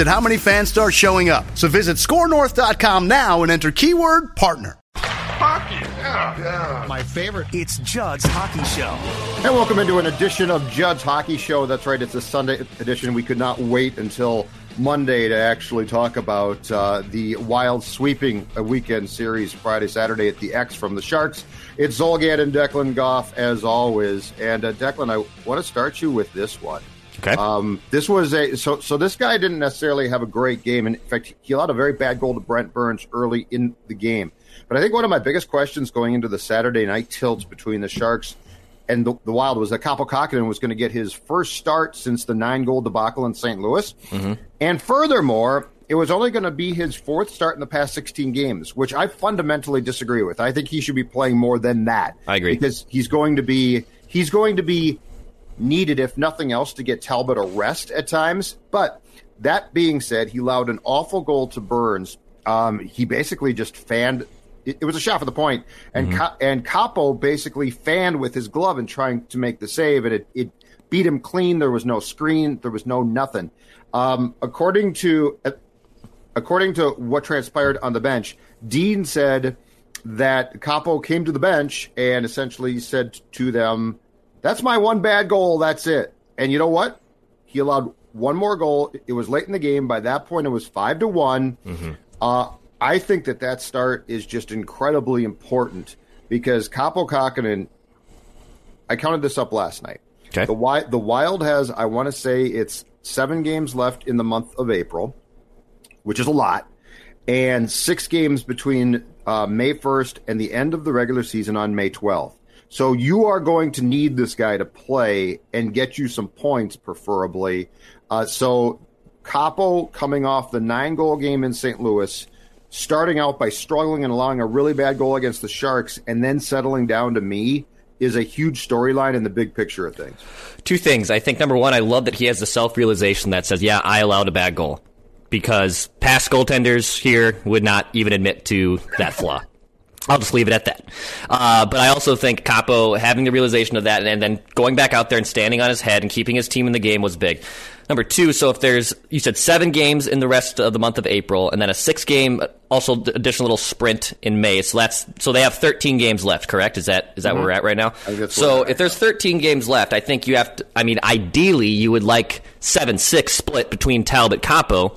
at how many fans start showing up. So visit scorenorth.com now and enter keyword partner. Hockey, yeah, yeah. My favorite. It's Judd's Hockey Show. And welcome into an edition of Judd's Hockey Show. That's right, it's a Sunday edition. We could not wait until Monday to actually talk about uh, the wild sweeping weekend series Friday, Saturday at the X from the Sharks. It's Zulgad and Declan Goff as always. And uh, Declan, I want to start you with this one. Okay. Um, this was a so so this guy didn't necessarily have a great game. In fact, he allowed a very bad goal to Brent Burns early in the game. But I think one of my biggest questions going into the Saturday night tilts between the Sharks and the, the Wild was that Kahkonen was going to get his first start since the nine goal debacle in St. Louis. Mm-hmm. And furthermore, it was only going to be his fourth start in the past 16 games, which I fundamentally disagree with. I think he should be playing more than that. I agree. Because he's going to be he's going to be needed if nothing else to get Talbot a rest at times. But that being said, he allowed an awful goal to Burns. Um, he basically just fanned it, it was a shot for the point, and Mm-hmm. Ka- and Kaapo basically fanned with his glove and trying to make the save, and it, it beat him clean. There was no screen, there was no nothing. Um, according to uh, according to what transpired on the bench, Dean said that Kaapo came to the bench and essentially said to them, "That's my one bad goal. That's it." And you know what? He allowed one more goal. It was late in the game. By that point, it was five to one. Uh, I think that that start is just incredibly important because Kaapo Kahkonen. I counted this up last night. Okay. The Wild, the Wild has, I want to say, it's seven games left in the month of April, which is a lot, and six games between uh, May 1st and the end of the regular season on May 12th. So you are going to need this guy to play and get you some points, preferably. Uh, so Kaapo coming off the nine goal game in St. Louis, starting out by struggling and allowing a really bad goal against the Sharks, and then settling down to me is a huge storyline in the big picture of things. Two things. I think number one, I love that he has the self realization that says, yeah, I allowed a bad goal. Because past goaltenders here would not even admit to that flaw. I'll just leave it at that. Uh, but I also think Kaapo having the realization of that and, and then going back out there and standing on his head and keeping his team in the game was big. Number two, so if there's, you said seven games in the rest of the month of April, and then a six game, also additional little sprint in May. So that's, so they have 13 games left, correct? Is that, is that where we're at right now? So if there's 13 games left, I think you have to, I mean, ideally you would like 7 6 split between Talbot Kaapo.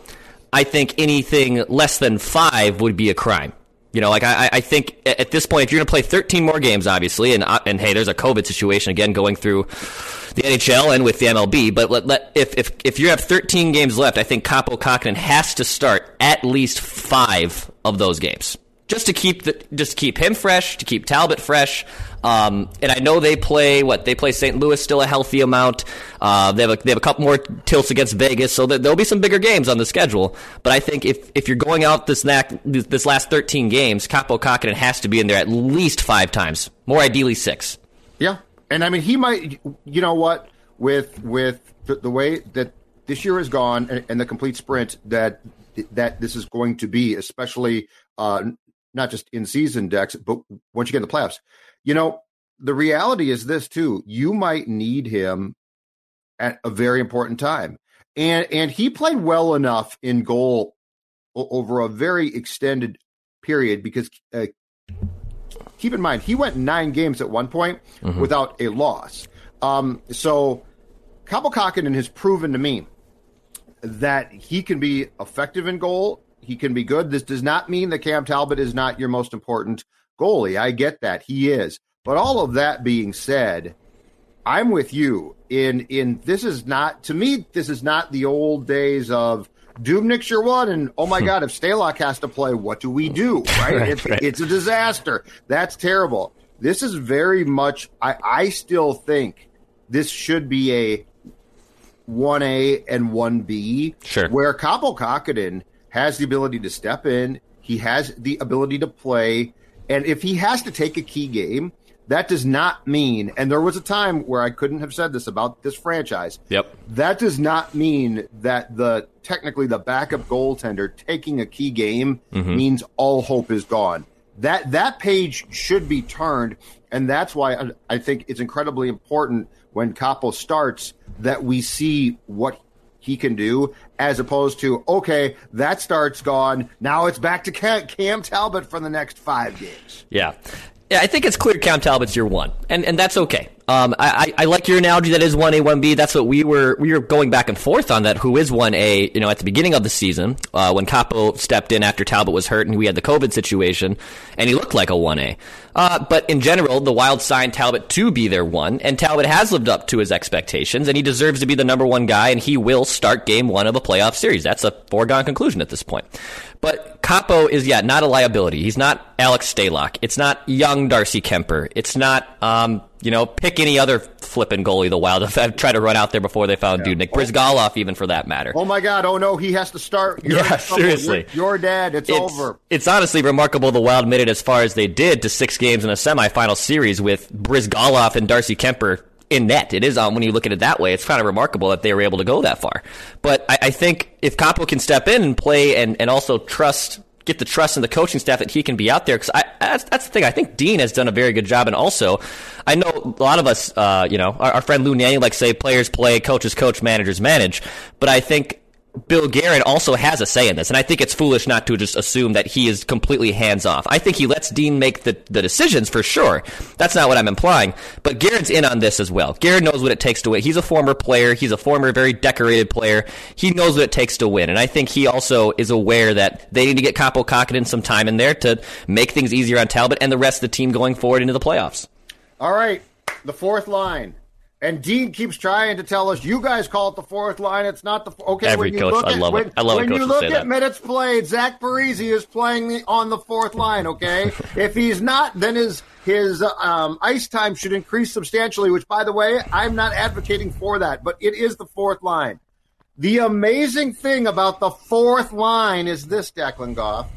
I think anything less than five would be a crime. You know, like I, I think at this point, if you're going to play 13 more games, obviously, and uh, and hey, there's a COVID situation again going through the NHL and with the MLB. But let, let if if if you have 13 games left, I think Kaapo Kahkonen has to start at least five of those games just to keep the just to keep him fresh, to keep Talbot fresh. Um, and I know they play what they play St. Louis still a healthy amount. Uh, they have a, they have a couple more tilts against Vegas, so there- there'll be some bigger games on the schedule. But I think if if you're going out this this last 13 games, Kaapo Kahkonen has to be in there at least five times, more ideally six. Yeah, and I mean he might. You know what? With with the, the way that this year has gone and, and the complete sprint that that this is going to be, especially uh, not just in season decks, but once you get in the playoffs. You know, the reality is this too. You might need him at a very important time, and and he played well enough in goal over a very extended period because uh, keep in mind he went nine games at one point without a loss. Um, so Kahkonen has proven to me that he can be effective in goal. He can be good. This does not mean that Cam Talbot is not your most important goalie. I get that he is, but all of that being said, I'm with you in in this is not to me. This is not the old days of Dubnyk's your one, and oh my God, if Stalock has to play, what do we do? Right? Right, it's, right. it's a disaster. That's terrible. This is very much. I I still think this should be a one A and one B. Sure. Where Kaapo Kahkonen has the ability to step in, he has the ability to play, and if he has to take a key game, that does not mean. And there was a time where I couldn't have said this about this franchise. Yep. That does not mean that the technically the backup goaltender taking a key game mm-hmm. means all hope is gone. That that page should be turned, and that's why I, I think it's incredibly important when Kaapo starts that we see what he can do, as opposed to okay, that start's gone. Now it's back to Cam, Talbot for the next five games. Yeah. Yeah, I think it's clear Cam Talbot's your one, and and that's okay. Um, I, I like your analogy that is one A, one B. That's what we were we were going back and forth on that. Who is one A? You know, at the beginning of the season, uh, when Kaapo stepped in after Talbot was hurt and we had the COVID situation, and he looked like a one A. Uh, but in general, the Wild signed Talbot to be their one, and Talbot has lived up to his expectations, and he deserves to be the number one guy, and he will start game one of a playoff series. That's a foregone conclusion at this point. But Kaapo is, yeah, not a liability. He's not Alex Stalock. It's not young Darcy Kuemper. It's not, um, you know, pick any other flipping goalie the Wild have tried to run out there before they found Dubnyk. Bryzgalov, even for that matter. Oh my God! Oh no, he has to start. You're Yeah, seriously. You're, you're dead. It's, it's, over. It's honestly remarkable the Wild made it as far as they did to six games in a semifinal series with Bryzgalov and Darcy Kuemper in net. It is um, when you look at it that way, it's kind of remarkable that they were able to go that far. But I, I think if Kaapo can step in and play and, and also trust get the trust in the coaching staff that he can be out there because that's, that's the thing. I think Dean has done a very good job, and also I know a lot of us, uh, you know, our, our friend Lou Nanne like say players play, coaches coach, managers manage, but I think Bill Guerin also has a say in this, and I think it's foolish not to just assume that he is completely hands off. I think he lets Dean make the, the decisions for sure. That's not what I'm implying, but Guerin's in on this as well. Guerin knows what it takes to win. He's a former player. He's a former, very decorated player. He knows what it takes to win, and I think he also is aware that they need to get Kaapo Kahkonen some time in there to make things easier on Talbot and the rest of the team going forward into the playoffs. All right, the fourth line. And Dean keeps trying to tell us, you guys call it the fourth line. It's not the okay. Every when you coach, look I at, love when, it. I love it when you look at minutes played. Zach Parise is playing the, on the fourth line. Okay, if he's not, then his his um, ice time should increase substantially. Which, by the way, I'm not advocating for that, but it is the fourth line. The amazing thing about the fourth line is this, Declan Goff,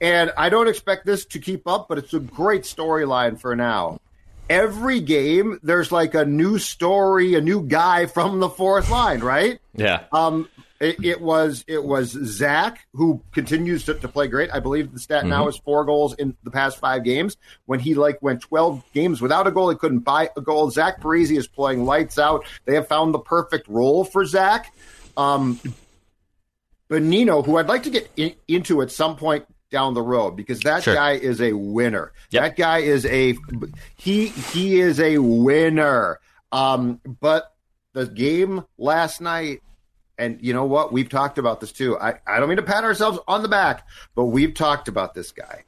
and I don't expect this to keep up, but it's a great storyline for now every game there's like a new story, a new guy from the fourth line, right? Yeah. Um, it, it was it was Zach who continues to, to play great. I believe the stat now is four goals in the past five games. When he like went twelve games without a goal, he couldn't buy a goal. Zach Parise is playing lights out. They have found the perfect role for Zach. Um, Bonino, who I'd like to get in, into at some point down the road because that Sure. guy is a winner. Yep. That guy is a he he is a winner. Um, but the game last night, and you know what? We've talked about this too. I, I don't mean to pat ourselves on the back, but we've talked about this guy.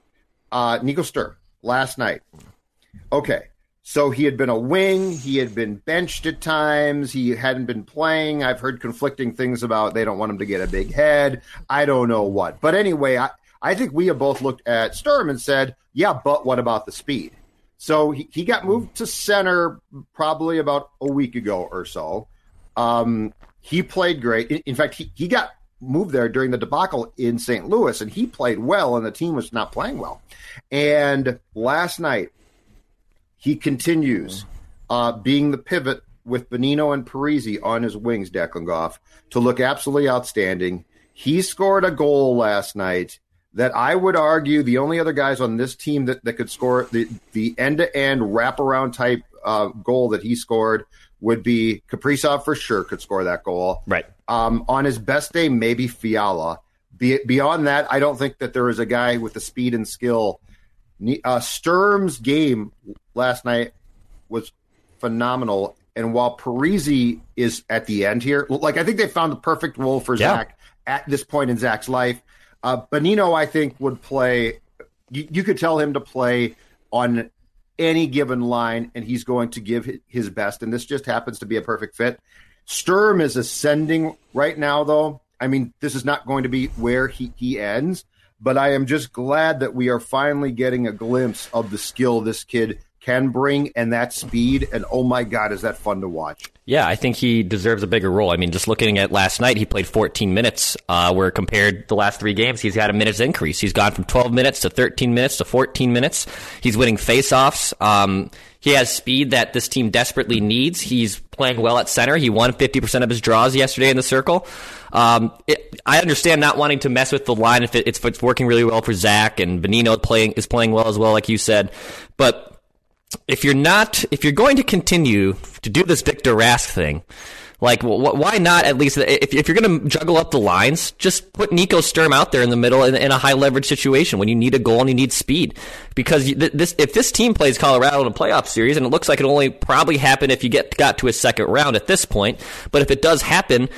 Uh, Nico Sturm last night. Okay. So he had been a wing. He had been benched at times. He hadn't been playing. I've heard conflicting things about they don't want him to get a big head. I don't know what. But anyway, I, I think we have both looked at Sturm and said, yeah, but what about the speed? So he, he got moved to center probably about a week ago or so. Um, he played great. In, in fact, he, he got moved there during the debacle in St. Louis, and he played well, and the team was not playing well. And last night, he continues uh, being the pivot with Bonino and Parise on his wings, Declan Goff, to look absolutely outstanding. He scored a goal last night that I would argue the only other guys on this team that, that could score the, the end-to-end wraparound type uh, goal that he scored would be Kaprizov for sure could score that goal. Right. Um, on his best day, maybe Fiala. Be, beyond that, I don't think that there is a guy with the speed and skill. Uh, Sturm's game last night was phenomenal. And while Parise is at the end here, like I think they found the perfect role for Yeah. Zach at this point in Zach's life. Uh, Bonino, I think, would play you, you could tell him to play on any given line, and he's going to give his best. And this just happens to be a perfect fit. Sturm is ascending right now, though. I mean, this is not going to be where he, he ends, but I am just glad that we are finally getting a glimpse of the skill this kid can bring and that speed. And oh my God, is that fun to watch! Yeah, I think he deserves a bigger role. I mean, just looking at last night, he played 14 minutes, uh, where compared the last three games, he's had a minute's increase. He's gone from 12 minutes to 13 minutes to 14 minutes. He's winning faceoffs. Um, he has speed that this team desperately needs. He's playing well at center. He won 50% of his draws yesterday in the circle. Um, it, I understand not wanting to mess with the line if, it, if it's working really well for Zach and Bonino playing is playing well as well, like you said. But if you're not, if you're going to continue to do this Victor Rask thing, like, why not at least, if, if you're going to juggle up the lines, just put Nico Sturm out there in the middle in, in, a high leverage situation when you need a goal and you need speed. Because this, if this team plays Colorado in a playoff series, and it looks like it only probably happen if you get got to a second round at this point, but if it does happen,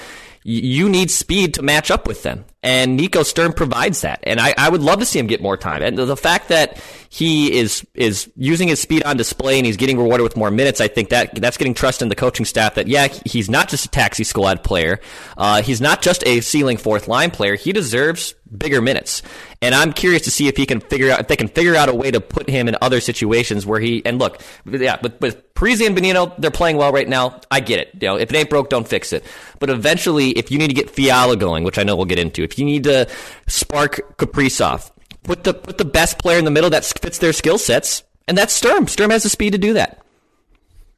you need speed to match up with them. And Nico Sturm provides that. And I, I would love to see him get more time. And the fact that he is is using his speed on display and he's getting rewarded with more minutes, I think that that's getting trust in the coaching staff that, yeah, he's not just a taxi squad player. Uh, he's not just a ceiling fourth line player. He deserves bigger minutes. And I'm curious to see if he can figure out if they can figure out a way to put him in other situations where he and look, yeah, but with Parise and Bonino, they're playing well right now. I get it. You know, if it ain't broke, don't fix it. But eventually, if you need to get Fiala going, which I know we'll get into, if you need to spark Kaprizov, put the put the best player in the middle that fits their skill sets, and that's Sturm. Sturm has the speed to do that.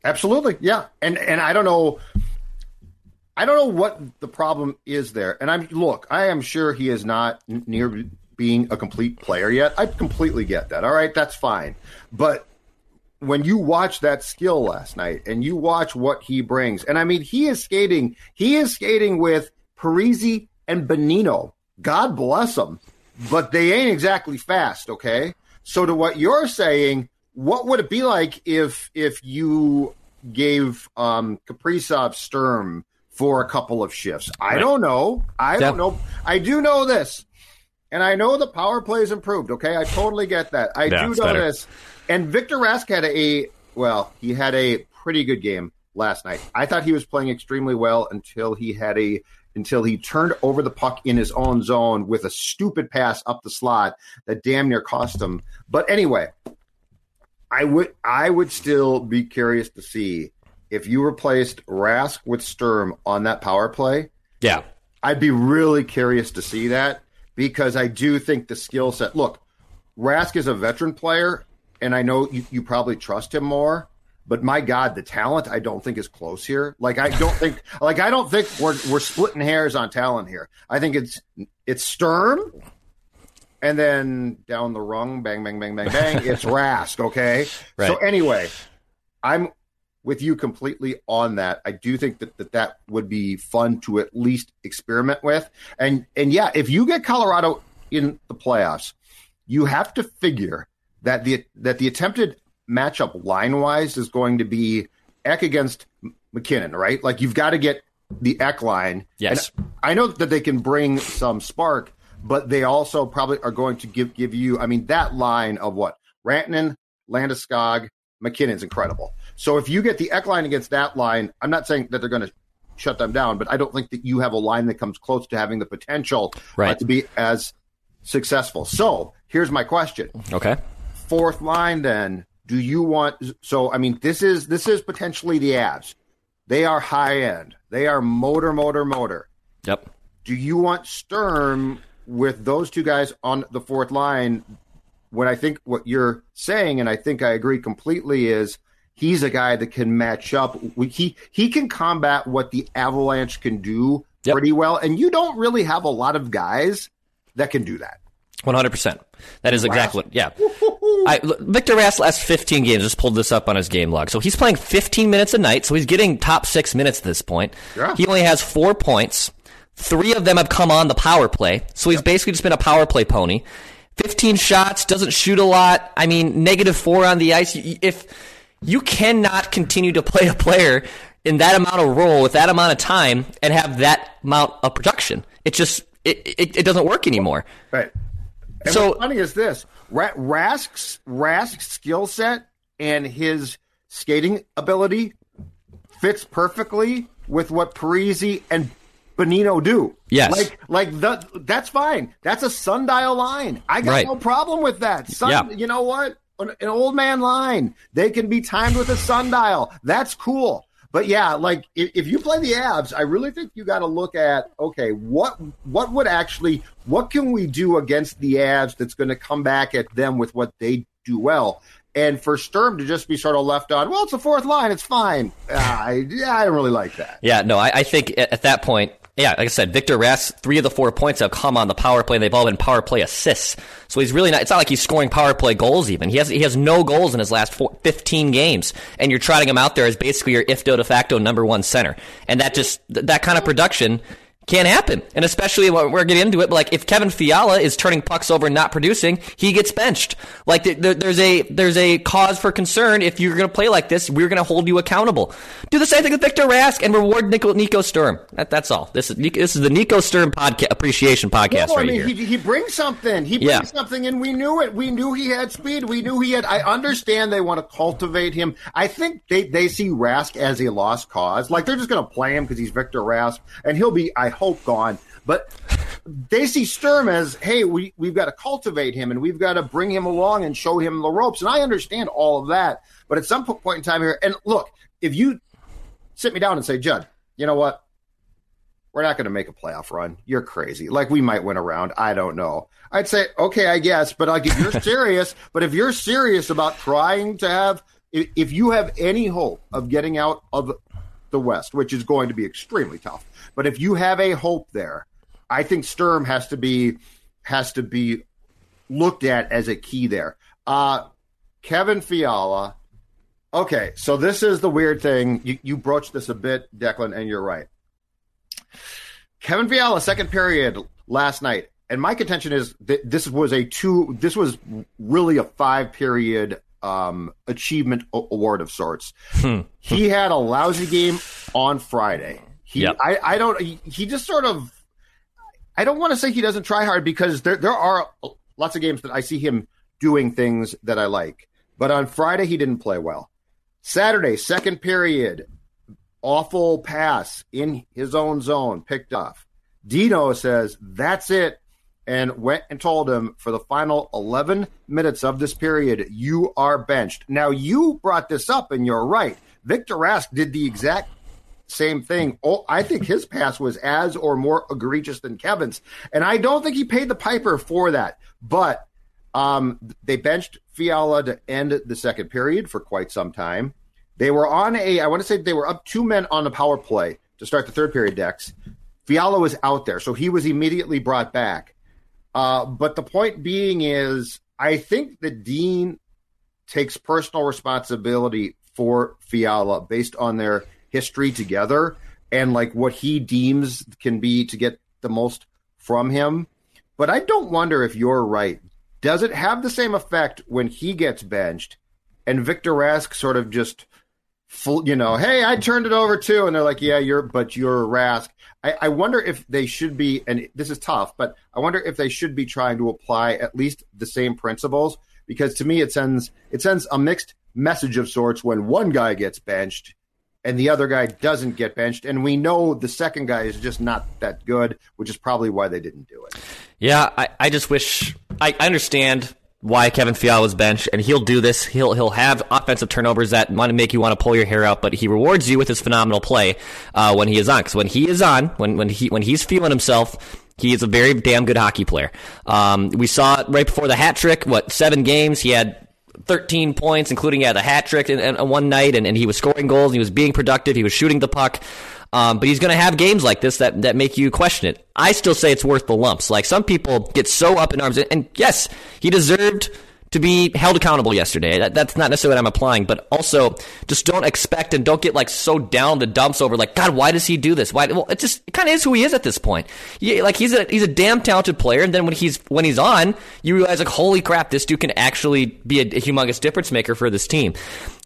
Absolutely, yeah. And and I don't know I don't know what the problem is there. And I'm look, I am sure he is not near being a complete player yet. I completely get that. All right, that's fine. But when you watch that skill last night and you watch what he brings, and I mean, he is skating, he is skating with Parise and Bonino. God bless them, but they ain't exactly fast. Okay, so to what you're saying, what would it be like if if you gave um, Kaprizov Sturm for a couple of shifts. I right. don't know. I don't know. I do know this. And I know the power play is improved. Okay. I totally get that. I yeah, do know better. this. And Victor Rask had a, well, he had a pretty good game last night. I thought he was playing extremely well until he had a, until he turned over the puck in his own zone with a stupid pass up the slot that damn near cost him. But anyway, I would, I would still be curious to see if you replaced Rask with Sturm on that power play, yeah, I'd be really curious to see that because I do think the skill set. Look, Rask is a veteran player, and I know you, you probably trust him more. But my God, the talent I don't think is close here. Like I don't think, like I don't think we're we're splitting hairs on talent here. I think it's it's Sturm, and then down the rung, bang, bang, bang, bang, bang, it's Rask. Okay. Right. So anyway, I'm with you completely on that. I do think that, that that would be fun to at least experiment with. And and yeah, if you get Colorado in the playoffs, you have to figure that the that the attempted matchup line wise is going to be Ek against MacKinnon, right? Like you've got to get the Ek line. Yes, and I know that they can bring some spark, but they also probably are going to give give you. I mean, that line of what Rantanen, Landeskog, MacKinnon's incredible. So if you get the Ek line against that line, I'm not saying that they're going to shut them down, but I don't think that you have a line that comes close to having the potential uh, right. uh, to be as successful. So here's my question. Okay. Fourth line, then, do you want? So I mean, this is this is potentially the Avs. They are high end. They are motor, motor, motor. Yep. Do you want Sturm with those two guys on the fourth line? When I think what you're saying, and I think I agree completely, is he's a guy that can match up. He he can combat what the Avalanche can do yep. pretty well, and you don't really have a lot of guys that can do that. One hundred percent. That is exactly what. Yeah, I, Victor Rask last fifteen games. Just pulled this up on his game log. So he's playing fifteen minutes a night. So he's getting top six minutes at this point. Yeah. He only has four points. Three of them have come on the power play. So he's yep. basically just been a power play pony. Fifteen shots, doesn't shoot a lot. I mean, negative four on the ice. If you cannot continue to play a player in that amount of role with that amount of time and have that amount of production. It just it, it, it doesn't work anymore. Right. And So- what's funny is this: Ra- Rask's Rask's skill set and his skating ability fits perfectly with what Parise and Bonino do. Yes. like like the, that's fine. That's a sundial line. I got Right. no problem with that. Sun, Yeah. You know what? An, an old man line. They can be timed with a sundial. That's cool. But yeah, like if, if you play the Avs, I really think you got to look at okay, what what would actually what can we do against the Avs that's going to come back at them with what they do well. And for Sturm to just be sort of left on, well, it's a fourth line, it's fine. Ah, I, yeah, I don't really like that. Yeah, no, I, I think at that point, yeah, like I said, Victor Rask, three of the four points have come on the power play, they've all been power play assists. So he's really not. It's not like he's scoring power play goals. Even he has he has no goals in his last four, 15 games, and you're trotting him out there as basically your ifdo de facto number one center, and that just that kind of production can't happen. And especially when we're getting into it, but like if Kevin Fiala is turning pucks over and not producing, he gets benched. Like th- there, there's a there's a cause for concern if you're going to play like this. We're going to hold you accountable. Do the same thing with Victor Rask and reward Nico, Nico Sturm. That, that's all. This is this is the Nico Sturm podcast appreciation podcast No, I right mean, here. he, he brings something. He brings Yeah. something, and we knew it. We knew he had speed. We knew he had. I understand they want to cultivate him. I think they, they see Rask as a lost cause. Like they're just going to play him because he's Victor Rask, and he'll be, I hope, gone. But they see Sturm as, hey, we we've got to cultivate him, and we've got to bring him along and show him the ropes. And I understand all of that. But at some point in time here, and look, if you sit me down and say, Judd, you know what? we're not going to make a playoff run. You're crazy. Like we might win a round. I don't know. I'd say, okay, I guess, but like if you're serious, but if you're serious about trying to have, if, if you have any hope of getting out of the West, which is going to be extremely tough, but if you have a hope there, I think Sturm has to be has to be looked at as a key there. Uh, Kevin Fiala. Okay, so this is the weird thing. You, you broached this a bit, Declan, and you're right. Kevin Fiala, second period last night, and my contention is that this was a two. This was really a five period um, achievement award of sorts. he had a lousy game on Friday. He, Yep. I, I don't. He, he just sort of. I don't want to say he doesn't try hard because there there are lots of games that I see him doing things that I like. But on Friday he didn't play well. Saturday, second period, awful pass in his own zone, picked off. Dino says, That's it. And went and told him for the final 11 minutes of this period, you are benched. Now, you brought this up, and you're right. Victor Rask did the exact same thing. Oh, I think his pass was as or more egregious than Kevin's. And I don't think he paid the piper for that. But um, they benched Fiala to end the second period for quite some time. They were on a, I want to say they were up two men on the power play to start the third period decks. Fiala was out there, so he was immediately brought back. Uh, but the point being is, I think that Dean takes personal responsibility for Fiala based on their history together and like what he deems can be to get the most from him. But I don't wonder if you're right. Does it have the same effect when he gets benched and Victor Rask sort of just full, you know, hey, I turned it over too, and they're like, yeah, you're, but you're a Rask. I, I wonder if they should be, and this is tough, but I wonder if they should be trying to apply at least the same principles because to me it sends it sends a mixed message of sorts when one guy gets benched and the other guy doesn't get benched, and we know the second guy is just not that good, which is probably why they didn't do it. Yeah, I, I just wish I, I understand why Kevin Fiala was benched, and he'll do this. He'll he'll have offensive turnovers that want to make you want to pull your hair out, but he rewards you with his phenomenal play uh, when he is on. Because when he is on, when when he when he's feeling himself, he is a very damn good hockey player. Um, we saw right before the hat trick. What seven games he had 13 points, including he had a hat trick in, in, one night, and, and he was scoring goals, and he was being productive, he was shooting the puck. Um, but he's going to have games like this that, that make you question it. I still say it's worth the lumps. Like some people get so up in arms, and, yes, he deserved to be held accountable yesterday. That, that's not necessarily what I'm applying, but also just don't expect and don't get like so down the dumps over like, God, why does he do this? Why? Well, it just kind of is who he is at this point. Yeah, like he's a he's a damn talented player, and then when he's when he's on, you realize like, holy crap, this dude can actually be a, a humongous difference maker for this team.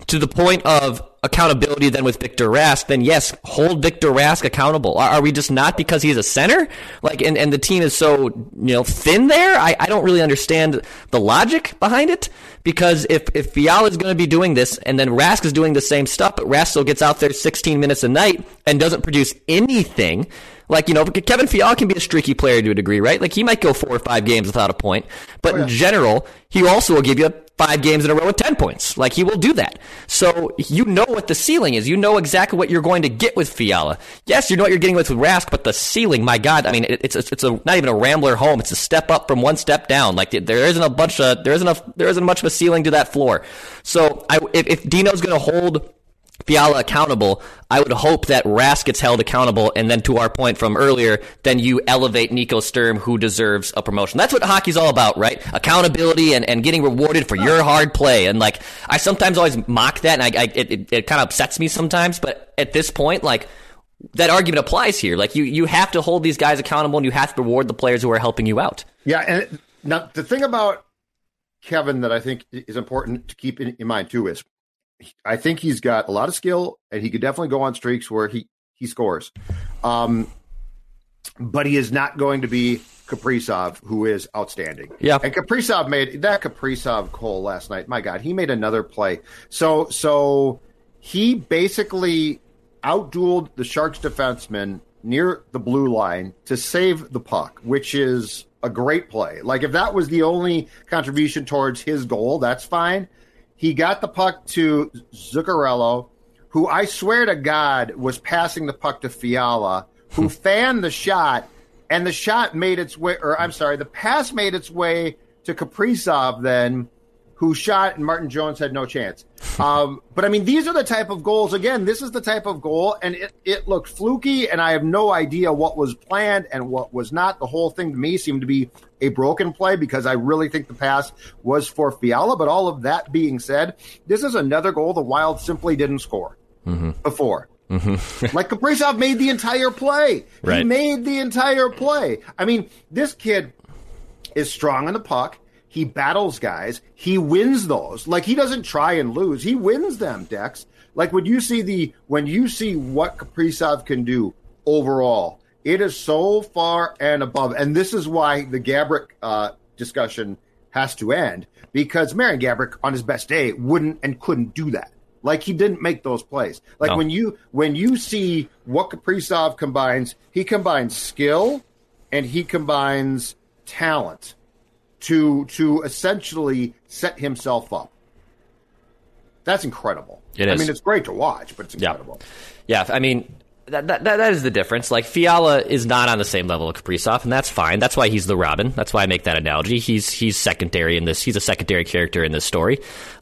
To the point of accountability then with Victor Rask, then yes, hold Victor Rask accountable. Are, are, we just not because he's a center? Like, and, and the team is so, you know, thin there? I, I don't really understand the logic behind it because if, if Fiala is going to be doing this and then Rask is doing the same stuff, but Rask still gets out there 16 minutes a night and doesn't produce anything, like, you know, Kevin Fiala can be a streaky player to a degree, right? Like, he might go four or five games without a point. But oh, yeah. in general, he also will give you five games in a row with 10 points. Like, he will do that. So, you know what the ceiling is. You know exactly what you're going to get with Fiala. Yes, you know what you're getting with Rask, but the ceiling, my God, I mean, it's, it's, it's a, not even a rambler home. It's a step up from one step down. Like, there isn't a bunch of, there isn't a, there isn't much of a ceiling to that floor. So, I, if, if Dino's going to hold Fiala accountable, I would hope that Rask gets held accountable, and then to our point from earlier, then you elevate Nico Sturm, who deserves a promotion. That's what hockey's all about, right? Accountability and, and getting rewarded for your hard play. And like, I sometimes always mock that, and I, I it, it, it kind of upsets me sometimes. But at this point, like, that argument applies here. Like, you you have to hold these guys accountable, and you have to reward the players who are helping you out. Yeah, and now the thing about Kevin that I think is important to keep in, in mind too is I think he's got a lot of skill, and he could definitely go on streaks where he he scores. Um, but he is not going to be Kaprizov, who is outstanding. Yeah, and Kaprizov made that Kaprizov goal last night. My God, he made another play. So so he basically outdueled the Sharks defenseman near the blue line to save the puck, which is a great play. Like if that was the only contribution towards his goal, that's fine. He got the puck to Zuccarello, who I swear to God was passing the puck to Fiala, who hmm. fanned the shot, and the shot made its way, or I'm sorry, the pass made its way to Kaprizov then, who shot, and Martin Jones had no chance. Um, but I mean, these are the type of goals. Again, this is the type of goal, and it, it looked fluky, and I have no idea what was planned and what was not. The whole thing to me seemed to be a broken play because I really think the pass was for Fiala. But all of that being said, this is another goal the Wild simply didn't score mm-hmm. before. Mm-hmm. like Kaprizov made the entire play. Right. He made the entire play. I mean, this kid is strong on the puck. He battles guys. He wins those. Like he doesn't try and lose. He wins them, Dex. Like when you see the when you see what Kaprizov can do overall, it is so far and above. And this is why the Gaborik uh, discussion has to end because Marian Gaborik on his best day wouldn't and couldn't do that. Like he didn't make those plays. Like no. when you when you see what Kaprizov combines, he combines skill and he combines talent to to essentially set himself up. That's incredible. It is. I mean, it's great to watch, but it's incredible. Yeah, yeah I mean, that, that, that is the difference. Like Fiala is not on the same level of Kaprizov, and that's fine. That's why he's the Robin. That's why I make that analogy. He's he's secondary in this. He's a secondary character in this story.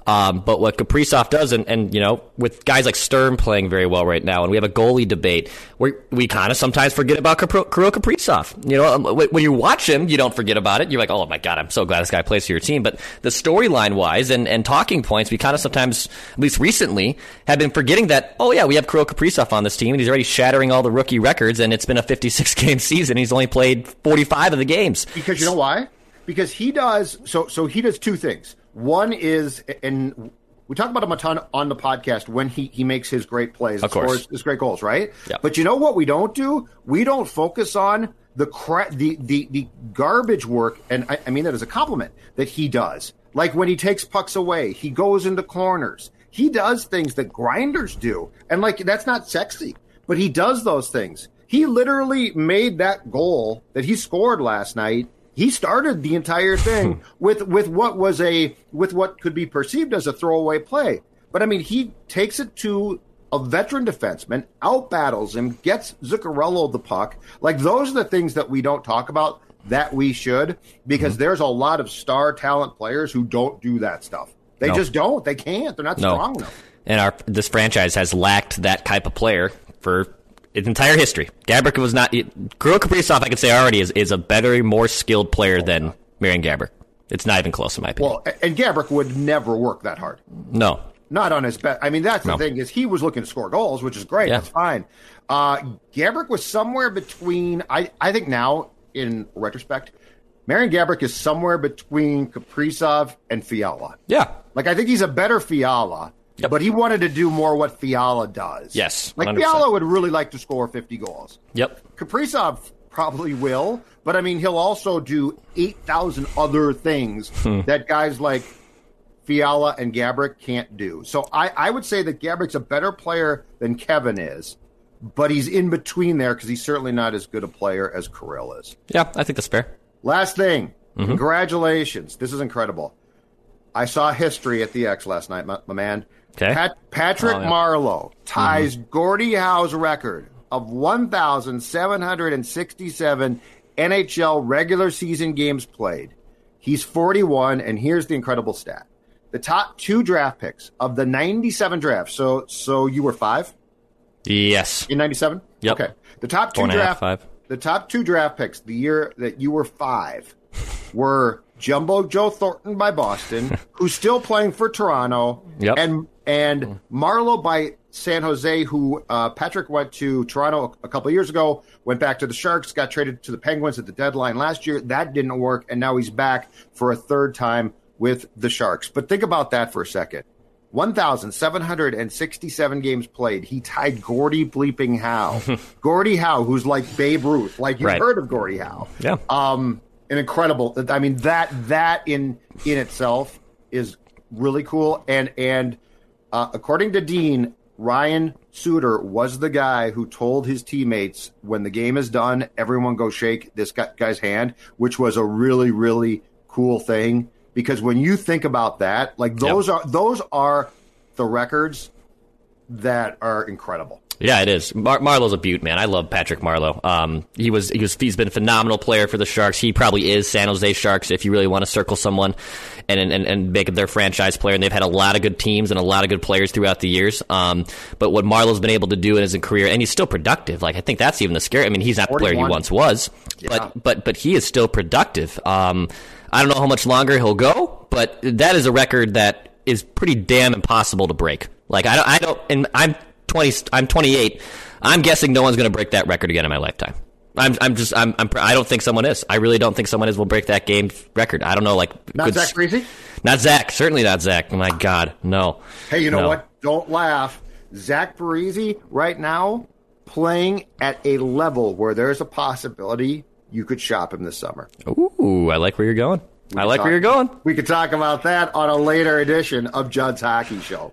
Um, but what Kaprizov does, and, and you know, with guys like Sturm playing very well right now, and we have a goalie debate where we kind of sometimes forget about Kirill Kaprizov. You know, um, when you watch him, you don't forget about it. You're like, oh my god, I'm so glad this guy plays for your team. But the storyline wise and, and talking points, we kind of sometimes, at least recently, have been forgetting that. Oh yeah, we have Kirill Kaprizov on this team, and he's already shattering all the rookie records, and it's been a 56 game season. He's only played 45 of the games. Because you know why? Because he does so. So he does two things. One is, and we talk about him a ton on the podcast when he, he makes his great plays, of course, scores his great goals, right? Yeah. But you know what we don't do? We don't focus on the cra- the, the the garbage work, and I, I mean that as a compliment that he does. Like when he takes pucks away, he goes into corners. He does things that grinders do, and like that's not sexy, but he does those things. He literally made that goal that he scored last night he started the entire thing with with what was a with what could be perceived as a throwaway play. But I mean, he takes it to a veteran defenseman, out battles him, gets Zuccarello the puck. Like those are the things that we don't talk about that we should, because mm-hmm. there's a lot of star talent players who don't do that stuff. They no. just don't. They can't. They're not no. strong enough. And our this franchise has lacked that type of player for its entire history. Gaborik was not. Kirill Kaprizov, I could say already, is, is a better, more skilled player oh, than Marian Gaborik. It's not even close, in my opinion. Well, and Gaborik would never work that hard. No. Not on his best. I mean, that's the thing is he was looking to score goals, which is great. Yeah. That's fine. Uh, Gaborik was somewhere between. I I think now, in retrospect, Marian Gaborik is somewhere between Kaprizov and Fiala. Yeah. Like I think he's a better Fiala Yep. But he wanted to do more what Fiala does. Yes, Like 100%. Fiala would really like to score 50 goals. Yep. Kaprizov probably will, but I mean, he'll also do 8,000 other things Hmm. that guys like Fiala and Gaborik can't do. So I, I would say that Gaborik's a better player than Kevin is, but he's in between there because he's certainly not as good a player as Kirill is. Yeah, I think that's fair. Last thing, Mm-hmm. congratulations. This is incredible. I saw history at the X last night, my, my man. Okay. Pat, Patrick Oh, yeah. Marleau ties mm-hmm. Gordie Howe's record of 1,767 NHL regular season games played. He's 41, and here's the incredible stat. The top two draft picks of the 97 drafts. So, so you were five Yes. in 97? Yep. Okay. The top two Four and a half, draft five. the top two draft picks the year that you were five were Jumbo Joe Thornton by Boston, who's still playing for Toronto, Yep. and and Marleau by San Jose, who uh, Patrick went to Toronto a couple of years ago, went back to the Sharks, got traded to the Penguins at the deadline last year. That didn't work, and now he's back for a third time with the Sharks. But think about that for a second. 1,767 games played. He tied Gordie Bleeping Howe. Gordie Howe, who's like Babe Ruth. Like you've Right. heard of Gordie Howe. Yeah. Um, an incredible. I mean that that in in itself is really cool. And and uh, according to Dean, Ryan Suter was the guy who told his teammates when the game is done, everyone go shake this guy's hand, which was a really really cool thing because when you think about that, like those are those are the records that are incredible. Yeah, it is. Mar- Marleau's a beaut, man. I love Patrick Marleau. Um, he was he was he's been a phenomenal player for the Sharks. He probably is San Jose Sharks if you really want to circle someone and and, and make their franchise player. And they've had a lot of good teams and a lot of good players throughout the years. Um, but what Marleau's been able to do in his career, and he's still productive. Like I think that's even the scary. I mean, he's not the player he once was, but but but he is still productive. Um, I don't know how much longer he'll go, but that is a record that is pretty damn impossible to break. Like I don't, I don't, and I'm 20, I'm 28. I'm guessing no one's going to break that record again in my lifetime. I'm, I'm just, I'm, I'm, I don't think someone is. I really don't think someone is will break that game record. I don't know, like Not Zach Parise? not Zach, certainly not Zach. My God, no. Hey, you know No. what? Don't laugh. Zach Parise right now playing at a level where there's a possibility you could shop him this summer. Ooh, I like where you're going. I like talk- where you're going. We could talk about that on a later edition of Judd's Hockey Show.